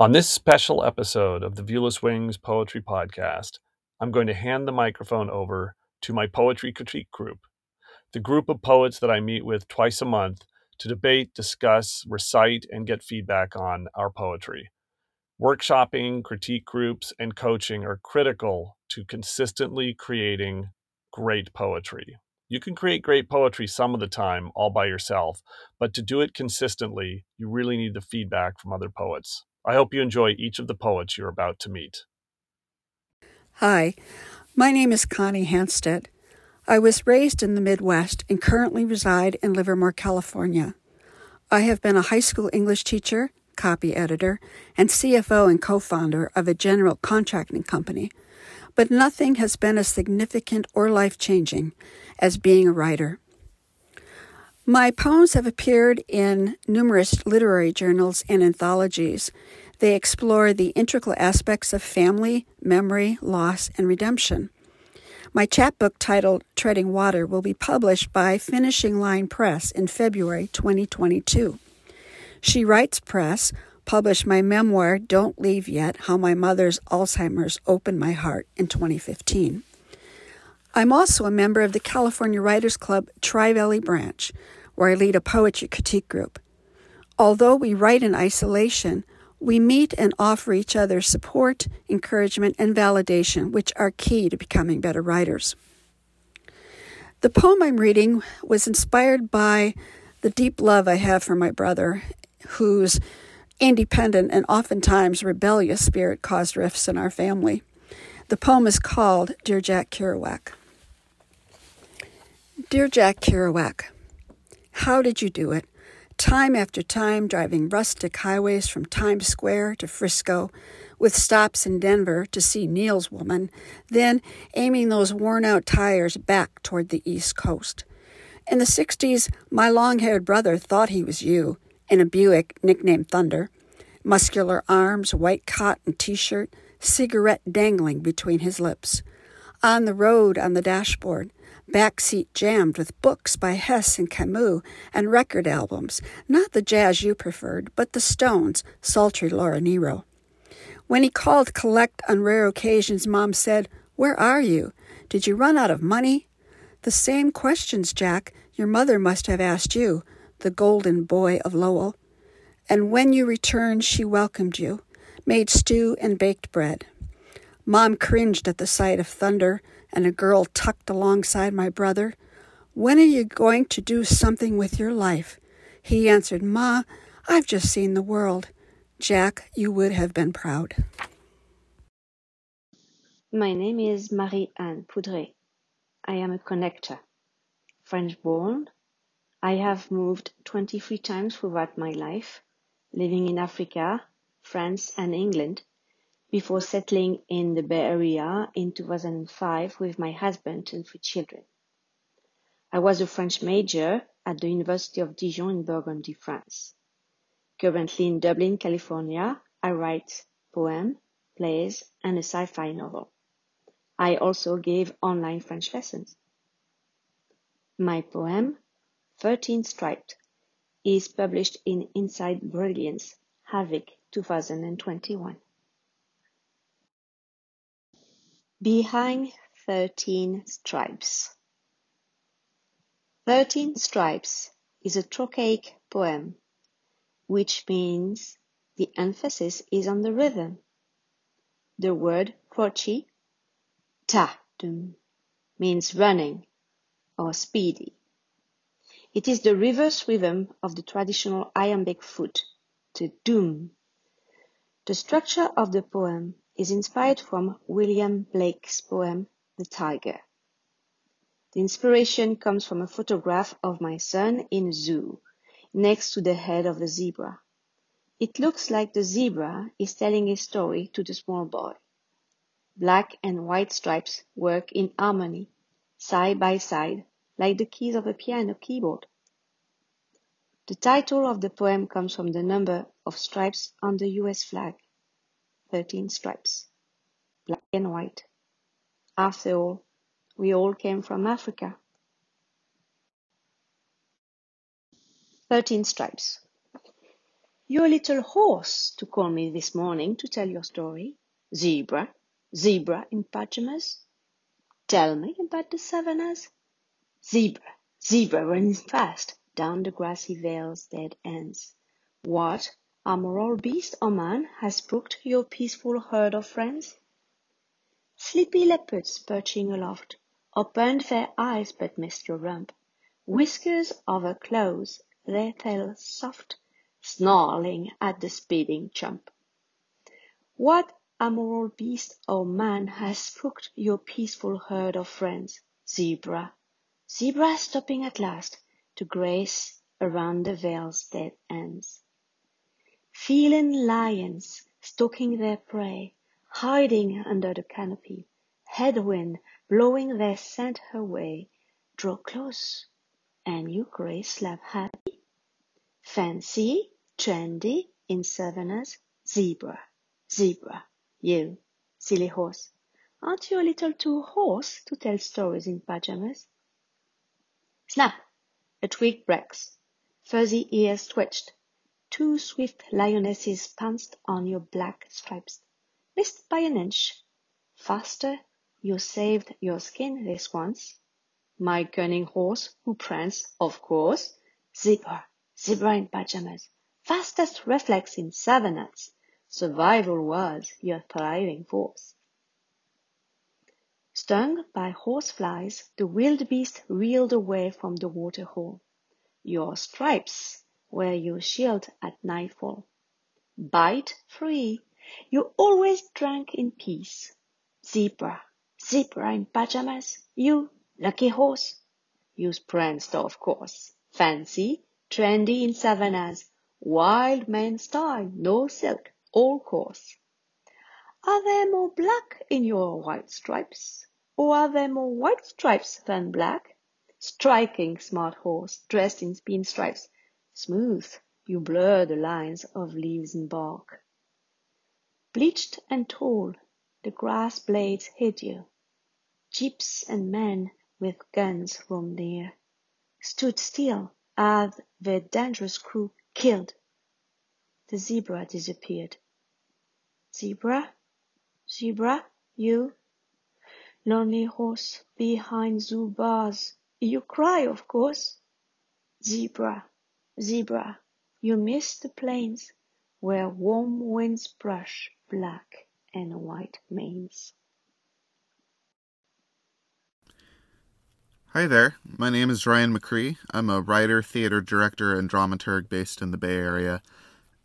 On this special episode of the Viewless Wings Poetry Podcast, I'm going to hand the microphone over to my poetry critique group, the group of poets that I meet with twice a month to debate, discuss, recite, and get feedback on our poetry. Workshopping, critique groups, and coaching are critical to consistently creating great poetry. You can create great poetry some of the time all by yourself, but to do it consistently, you really need the feedback from other poets. I hope you enjoy each of the poets you're about to meet. Hi, my name is Connie Hanstedt. I was raised in the Midwest and currently reside in Livermore, California. I have been a high school English teacher, copy editor, and CFO and co founder of a general contracting company, but nothing has been as significant or life changing as being a writer. My poems have appeared in numerous literary journals and anthologies. They explore the integral aspects of family, memory, loss, and redemption. My chapbook titled Treading Water will be published by Finishing Line Press in February 2022. She Writes Press published my memoir Don't Leave Yet How My Mother's Alzheimer's Opened My Heart in 2015. I'm also a member of the California Writers Club Tri Valley branch, where I lead a poetry critique group. Although we write in isolation, we meet and offer each other support, encouragement, and validation, which are key to becoming better writers. The poem I'm reading was inspired by the deep love I have for my brother, whose independent and oftentimes rebellious spirit caused rifts in our family. The poem is called Dear Jack Kerouac. Dear Jack Kerouac, how did you do it? Time after time, driving rustic highways from Times Square to Frisco, with stops in Denver to see Neil's woman, then aiming those worn out tires back toward the East Coast. In the 60s, my long haired brother thought he was you, in a Buick nicknamed Thunder. Muscular arms, white cotton t shirt, cigarette dangling between his lips. On the road on the dashboard, back seat jammed with books by Hesse and Camus and record albums, not the jazz you preferred, but the Stones, sultry Laura Nyro. When he called collect on rare occasions, Mom said, Where are you? Did you run out of money? The same questions, Jack, your mother must have asked you, the golden boy of Lowell. And when you returned, she welcomed you, made stew and baked bread. Mom cringed at the sight of thunder and a girl tucked alongside my brother. When are you going to do something with your life? He answered, Ma, I've just seen the world. Jack, you would have been proud. My name is Marie-Anne Poudret. I am a connector. French born, I have moved 23 times throughout my life, living in Africa, France, and England, before settling in the Bay Area in 2005 with my husband and three children. I was a French major at the University of Dijon in Burgundy, France. Currently in Dublin, California, I write poems, plays, and a sci-fi novel. I also gave online French lessons. My poem, 13 Striped, is published in Inside Brilliance, Havoc 2021. Behind Thirteen Stripes Thirteen Stripes is a trochaic poem, which means the emphasis is on the rhythm. The word trochee, ta dum, means running or speedy. It is the reverse rhythm of the traditional iambic foot, the dum. The structure of the poem is inspired from William Blake's poem The Tiger. The inspiration comes from a photograph of my son in a zoo, next to the head of the zebra. It looks like the zebra is telling a story to the small boy. Black and white stripes work in harmony, side by side, like the keys of a piano keyboard. The title of the poem comes from the number of stripes on the US flag. 13 stripes. Black and white. After all, we all came from Africa. 13 stripes. You're little horse to call me this morning to tell your story. Zebra, zebra in pajamas. Tell me about the savannas. Zebra, zebra running fast down the grassy vale's dead ends. What amoral beast or man has spooked your peaceful herd of friends? Sleepy leopards perching aloft opened their eyes but missed your rump. Whiskers over claws, their tails soft, snarling at the speeding chump. What amoral beast or man has spooked your peaceful herd of friends? Zebra, zebra stopping at last to graze around the vale's dead ends. Feline lions stalking their prey, hiding under the canopy, headwind blowing their scent her way, draw close, and you grace slap happy. Fancy, trendy, in savannas, zebra, zebra, you, silly horse. Aren't you a little too hoarse to tell stories in pajamas? Snap! A twig breaks. Fuzzy ears twitched. Two swift lionesses pounced on your black stripes. Missed by an inch. Faster, you saved your skin this once. My cunning horse who pranced, of course. Zebra, zebra in pajamas. Fastest reflex in savannas. Survival was your thriving force. Stung by horseflies, the wildebeest reeled away from the waterhole. Your stripes were you shield at nightfall. Bite free, you always drank in peace. Zebra, zebra in pajamas, you lucky horse. You pranced, of course. Fancy, trendy in savannas, wild man style, no silk, all coarse. Are there more black in your white stripes? Or are there more white stripes than black? Striking smart horse, dressed in pinstripes, smooth you blur the lines of leaves and bark. Bleached and tall, the grass blades hid you. Jeeps and men with guns roamed near, stood still as their dangerous crew killed. The zebra disappeared. Zebra, zebra, you, lonely horse behind zoo bars, you cry, of course. Zebra, zebra, you miss the plains where warm winds brush black and white manes. Hi there, my name is Ryan McRee. I'm a writer, theater director, and dramaturg based in the Bay Area,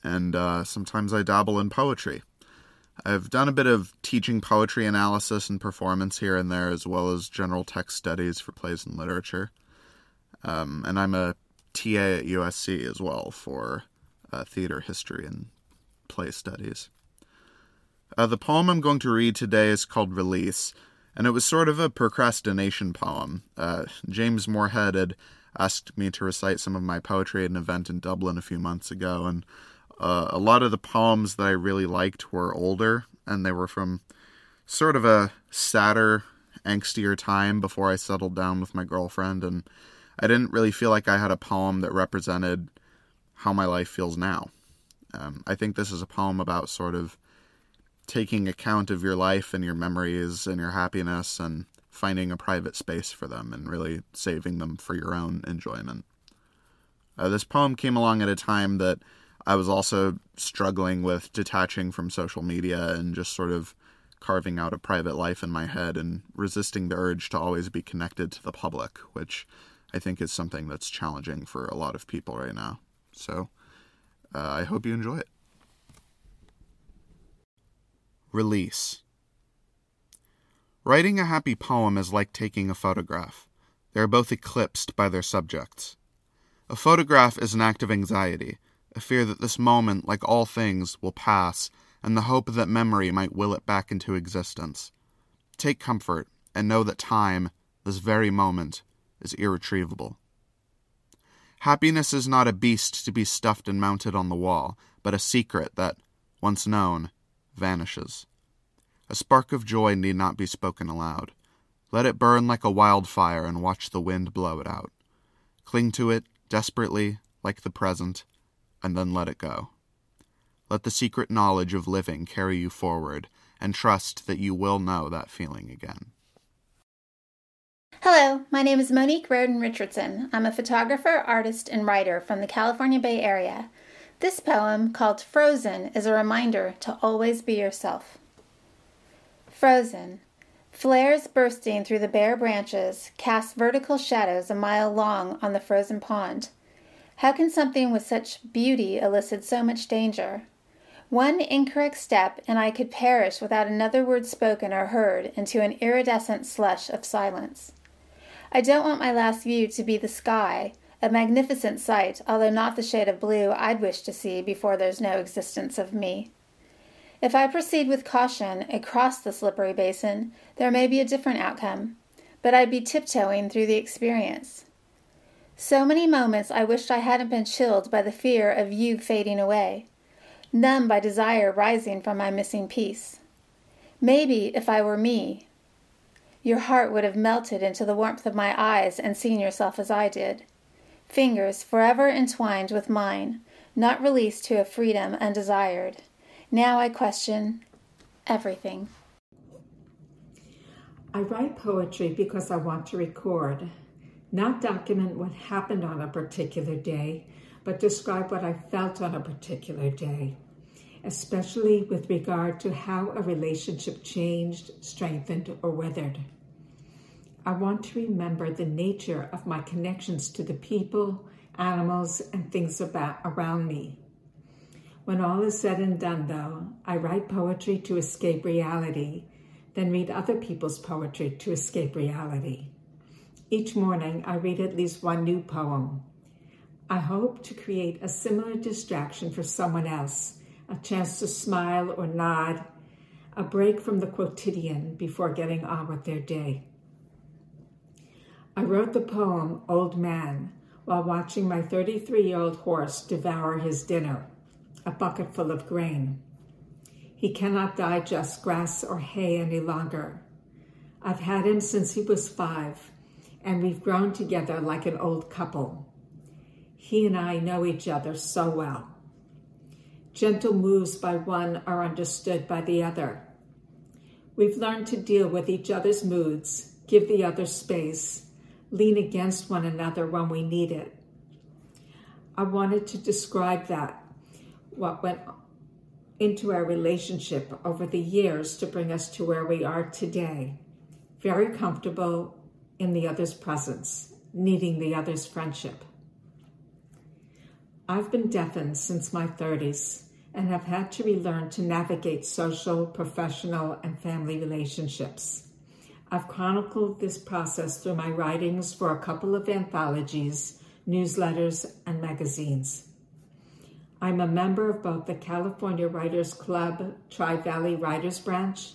and uh, sometimes I dabble in poetry. I've done a bit of teaching poetry analysis and performance here and there, as well as general text studies for plays and literature. Um, and I'm a TA at USC as well for uh, theater history and play studies. Uh, the poem I'm going to read today is called Release, and it was sort of a procrastination poem. Uh, James Morehead had asked me to recite some of my poetry at an event in Dublin a few months ago, and uh, a lot of the poems that I really liked were older, and they were from sort of a sadder, angstier time before I settled down with my girlfriend, and I didn't really feel like I had a poem that represented how my life feels now. Um, I think this is a poem about sort of taking account of your life and your memories and your happiness and finding a private space for them and really saving them for your own enjoyment. Uh, this poem came along at a time that I was also struggling with detaching from social media and just sort of carving out a private life in my head and resisting the urge to always be connected to the public, which I think is something that's challenging for a lot of people right now. So uh, I hope you enjoy it. Release. Writing a happy poem is like taking a photograph. They are both eclipsed by their subjects. A photograph is an act of anxiety, a fear that this moment, like all things, will pass, and the hope that memory might will it back into existence. Take comfort and know that time, this very moment, is irretrievable. Happiness is not a beast to be stuffed and mounted on the wall, but a secret that, once known, vanishes. A spark of joy need not be spoken aloud. Let it burn like a wildfire and watch the wind blow it out. Cling to it desperately, like the present, and then let it go. Let the secret knowledge of living carry you forward, and trust that you will know that feeling again. Hello, my name is Monique Rardin Richardson. I'm a photographer, artist, and writer from the California Bay Area. This poem, called Frozen, is a reminder to always be yourself. Frozen. Flares bursting through the bare branches cast vertical shadows a mile long on the frozen pond. How can something with such beauty elicit so much danger? One incorrect step, and I could perish without another word spoken or heard into an iridescent slush of silence. I don't want my last view to be the sky, a magnificent sight, although not the shade of blue I'd wish to see before there's no existence of me. If I proceed with caution across the slippery basin, there may be a different outcome, but I'd be tiptoeing through the experience. So many moments I wished I hadn't been chilled by the fear of you fading away, numb by desire rising from my missing piece. Maybe if I were me, your heart would have melted into the warmth of my eyes and seen yourself as I did. Fingers forever entwined with mine, not released to a freedom undesired. Now I question everything. I write poetry because I want to record, not document what happened on a particular day, but describe what I felt on a particular day, especially with regard to how a relationship changed, strengthened, or weathered. I want to remember the nature of my connections to the people, animals, and things about, around me when all is said and done, though, I write poetry to escape reality, then read other people's poetry to escape reality. Each morning, I read at least one new poem. I hope to create a similar distraction for someone else, a chance to smile or nod, a break from the quotidian before getting on with their day. I wrote the poem Old Man while watching my 33 year old horse devour his dinner a bucket full of grain. He cannot digest grass or hay any longer. I've had him since he was five, and we've grown together like an old couple. He and I know each other so well. Gentle moves by one are understood by the other. We've learned to deal with each other's moods, give the other space, lean against one another when we need it. I wanted to describe that what went into our relationship over the years to bring us to where we are today. Very comfortable in the other's presence, needing the other's friendship. I've been deafened since my 30s and have had to relearn to navigate social, professional, and family relationships. I've chronicled this process through my writings for a couple of anthologies, newsletters, and magazines. I'm a member of both the California Writers Club Tri Valley Writers Branch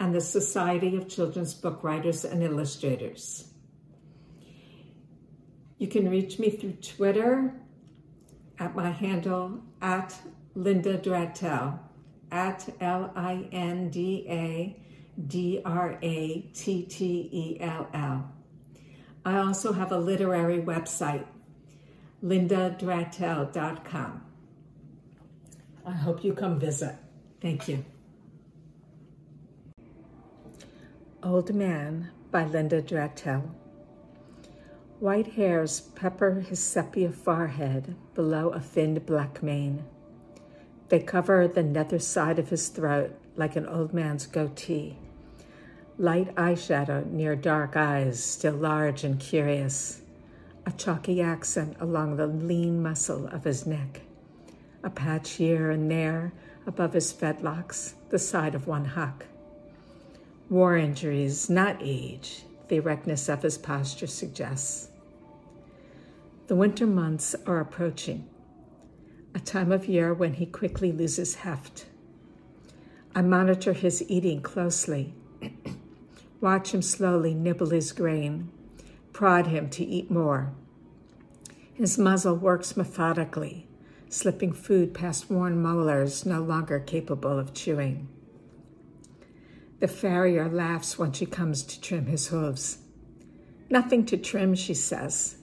and the Society of Children's Book Writers and Illustrators. You can reach me through Twitter at my handle at Linda Drattell, at L I N D A D R A T T E L L. I also have a literary website, lindadrattell.com. I hope you come visit. Thank you. Old Man by Linda Drattell. White hairs pepper his sepia forehead below a thinned black mane. They cover the nether side of his throat like an old man's goatee. Light eyeshadow near dark eyes, still large and curious. A chalky accent along the lean muscle of his neck a patch here and there above his fetlocks, the side of one huck. War injuries, not age, the erectness of his posture suggests. The winter months are approaching. a time of year when he quickly loses heft. I monitor his eating closely, watch him slowly nibble his grain, prod him to eat more. His muzzle works methodically, slipping food past worn molars no longer capable of chewing. The farrier laughs when she comes to trim his hooves. Nothing to trim, she says.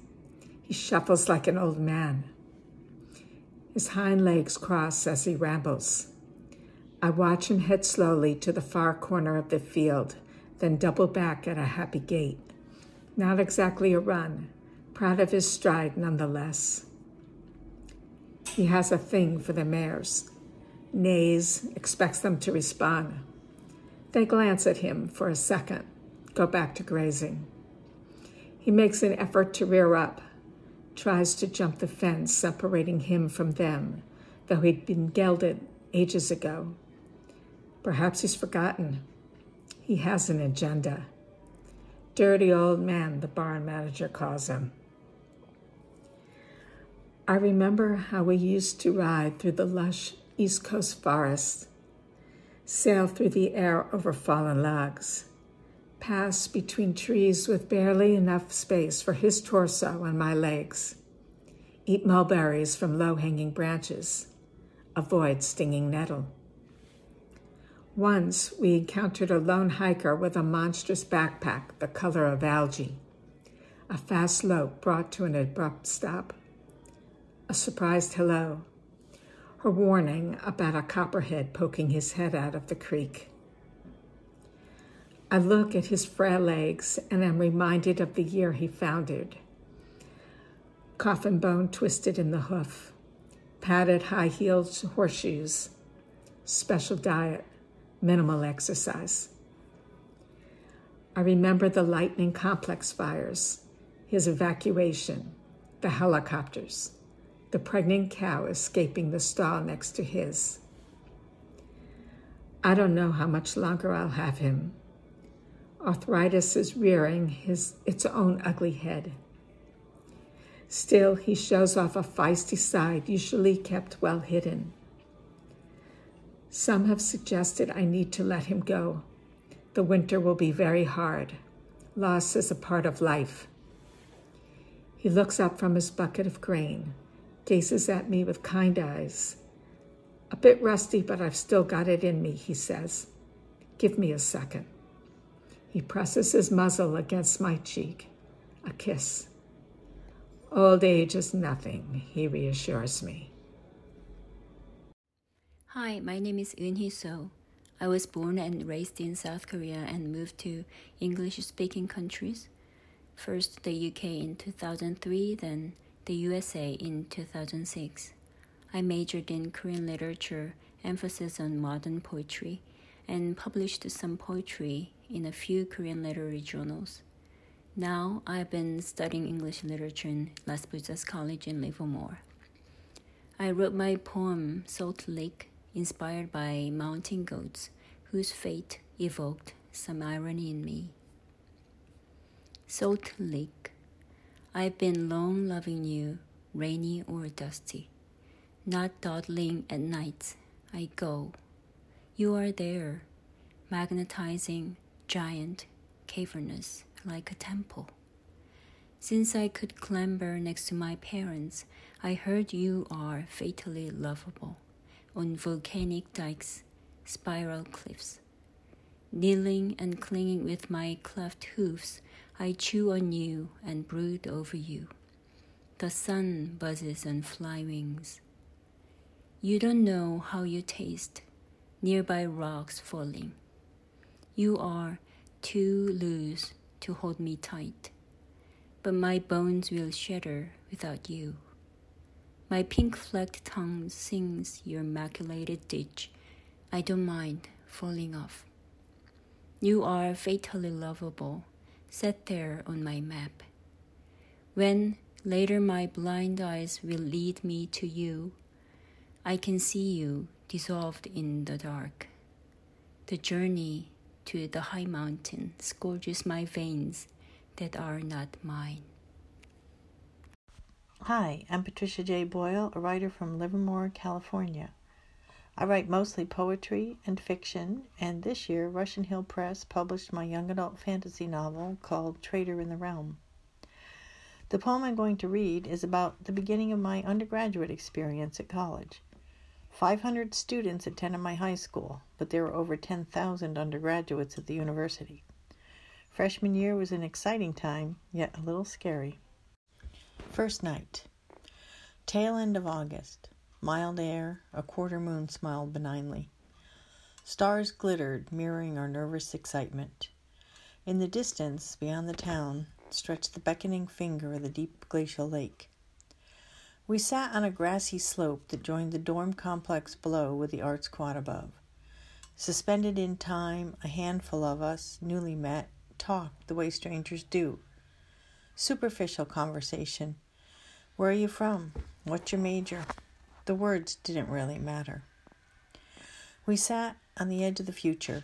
He shuffles like an old man. His hind legs cross as he rambles. I watch him head slowly to the far corner of the field, then double back at a happy gait. Not exactly a run, proud of his stride nonetheless. He has a thing for the mares. Neighs, expects them to respond. They glance at him for a second, go back to grazing. He makes an effort to rear up, tries to jump the fence separating him from them, though he'd been gelded ages ago. Perhaps he's forgotten. He has an agenda. Dirty old man, the barn manager calls him. I remember how we used to ride through the lush East Coast forests, sail through the air over fallen logs, pass between trees with barely enough space for his torso and my legs, eat mulberries from low hanging branches, avoid stinging nettle. Once we encountered a lone hiker with a monstrous backpack the color of algae. A fast lope brought to an abrupt stop. A surprised hello. Her warning about a copperhead poking his head out of the creek. I look at his frail legs and am reminded of the year he foundered. Coffin bone twisted in the hoof, padded high heeled horseshoes, special diet, minimal exercise. I remember the lightning complex fires, his evacuation, the helicopters, the pregnant cow escaping the stall next to his. I don't know how much longer I'll have him. Arthritis is rearing his, its own ugly head. Still, he shows off a feisty side usually kept well hidden. Some have suggested I need to let him go. The winter will be very hard. Loss is a part of life. He looks up from his bucket of grain, gazes at me with kind eyes. A bit rusty, but I've still got it in me, he says. Give me a second. He presses his muzzle against my cheek. A kiss. Old age is nothing, he reassures me. Hi, my name is Eun Soh. I was born and raised in South Korea and moved to English speaking countries. First the UK in 2003, then the USA in 2006. I majored in Korean literature, emphasis on modern poetry, and published some poetry in a few Korean literary journals. Now I've been studying English literature in Las Positas College in Livermore. I wrote my poem Salt Lick inspired by mountain goats whose fate evoked some irony in me. Salt Lick, I've been long loving you, rainy or dusty. Not dawdling at night, I go. You are there, magnetizing, giant, cavernous, like a temple. Since I could clamber next to my parents, I heard you are fatally lovable on volcanic dikes, spiral cliffs. Kneeling and clinging with my cleft hoofs, I chew on you and brood over you. The sun buzzes on fly wings. You don't know how you taste, nearby rocks falling. You are too loose to hold me tight, but my bones will shatter without you. My pink flecked tongue sings your maculated ditch. I don't mind falling off. You are fatally lovable, set there on my map. When later my blind eyes will lead me to you, I can see you dissolved in the dark. The journey to the high mountain scourges my veins that are not mine. Hi, I'm Patricia J. Boyle, a writer from Livermore, California. I write mostly poetry and fiction, and this year Russian Hill Press published my young adult fantasy novel called Traitor in the Realm. The poem I'm going to read is about the beginning of my undergraduate experience at college. 500 students attended my high school, but there were over 10,000 undergraduates at the university. Freshman year was an exciting time, yet a little scary. First night. Tail end of August. Mild air, a quarter moon smiled benignly. Stars glittered, mirroring our nervous excitement. In the distance, beyond the town, stretched the beckoning finger of the deep glacial lake. We sat on a grassy slope that joined the dorm complex below with the arts quad above. Suspended in time, a handful of us, newly met, talked the way strangers do. Superficial conversation, where are you from? What's your major? The words didn't really matter. We sat on the edge of the future,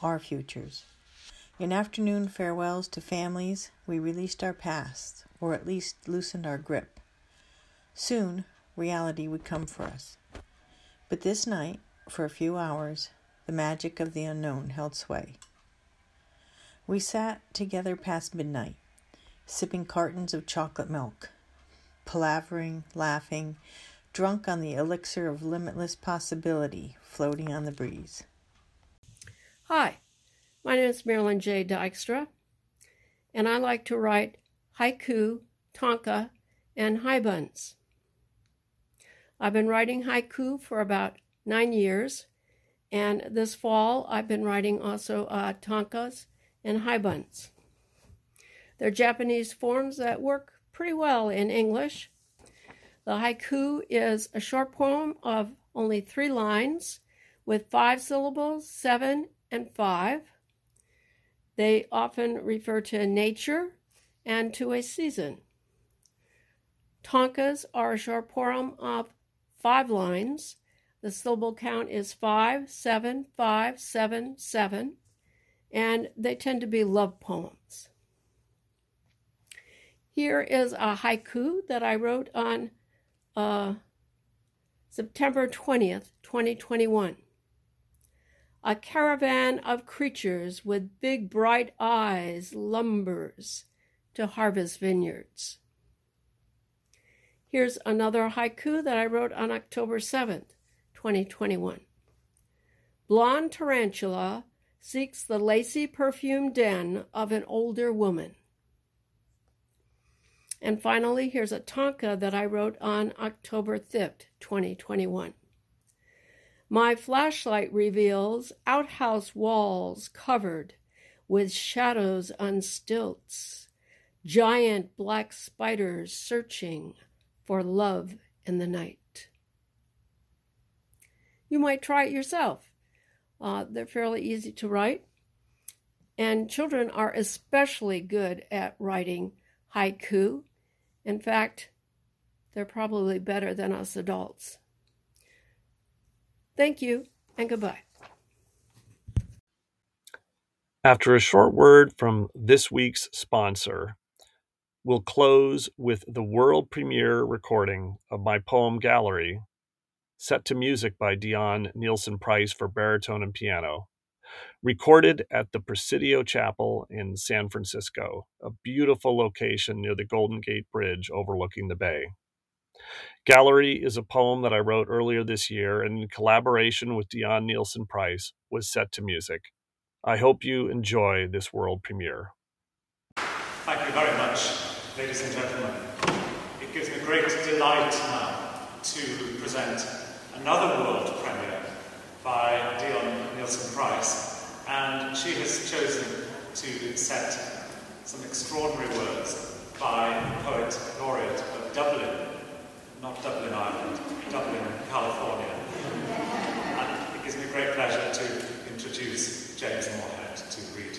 our futures. In afternoon farewells to families, we released our past, or at least loosened our grip. Soon, reality would come for us. But this night, for a few hours, the magic of the unknown held sway. We sat together past midnight, sipping cartons of chocolate milk, palavering, laughing, drunk on the elixir of limitless possibility floating on the breeze. Hi, my name is Marilyn J. Dykstra, and I like to write haiku, tanka, and haibuns. I've been writing haiku for about nine years, and this fall I've been writing also uh, tankas and haibuns. They're Japanese forms that work pretty well in English. The haiku is a short poem of only three lines with five syllables, seven and five. They often refer to nature and to a season. Tankas are a short poem of five lines. The syllable count is five, seven, five, seven, seven, and they tend to be love poems. Here is a haiku that I wrote on uh, September 20th, 2021. A caravan of creatures with big bright eyes lumbers to harvest vineyards. Here's another haiku that I wrote on October 7th, 2021. Blonde tarantula seeks the lacy perfumed den of an older woman. And finally, here's a Tanka that I wrote on October 5th, 2021. My flashlight reveals outhouse walls covered with shadows on stilts, giant black spiders searching for love in the night. You might try it yourself. Uh, they're fairly easy to write, and children are especially good at writing haiku. In fact, they're probably better than us adults. Thank you and goodbye. After a short word from this week's sponsor, we'll close with the world premiere recording of my poem Gallery, set to music by Deon Nielsen Price for baritone and piano recorded at the Presidio Chapel in San Francisco, a beautiful location near the Golden Gate Bridge overlooking the bay. Gallery is a poem that I wrote earlier this year and in collaboration with Deon Nielsen Price was set to music. I hope you enjoy this world premiere. Thank you very much, ladies and gentlemen. It gives me great delight now to present another world premiere by Deon Nielsen Price and she has chosen to set some extraordinary words by poet laureate of Dublin, not Dublin, Ireland, Dublin, California. And it gives me great pleasure to introduce James Morehead to read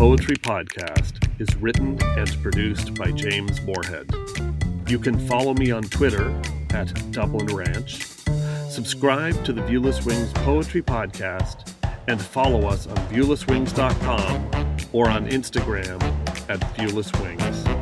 Poetry Podcast is written and produced by James Morehead. You can follow me on Twitter at Dublin Ranch, subscribe to the Viewless Wings Poetry Podcast, and follow us on viewlesswings.com or on Instagram at Viewless Wings.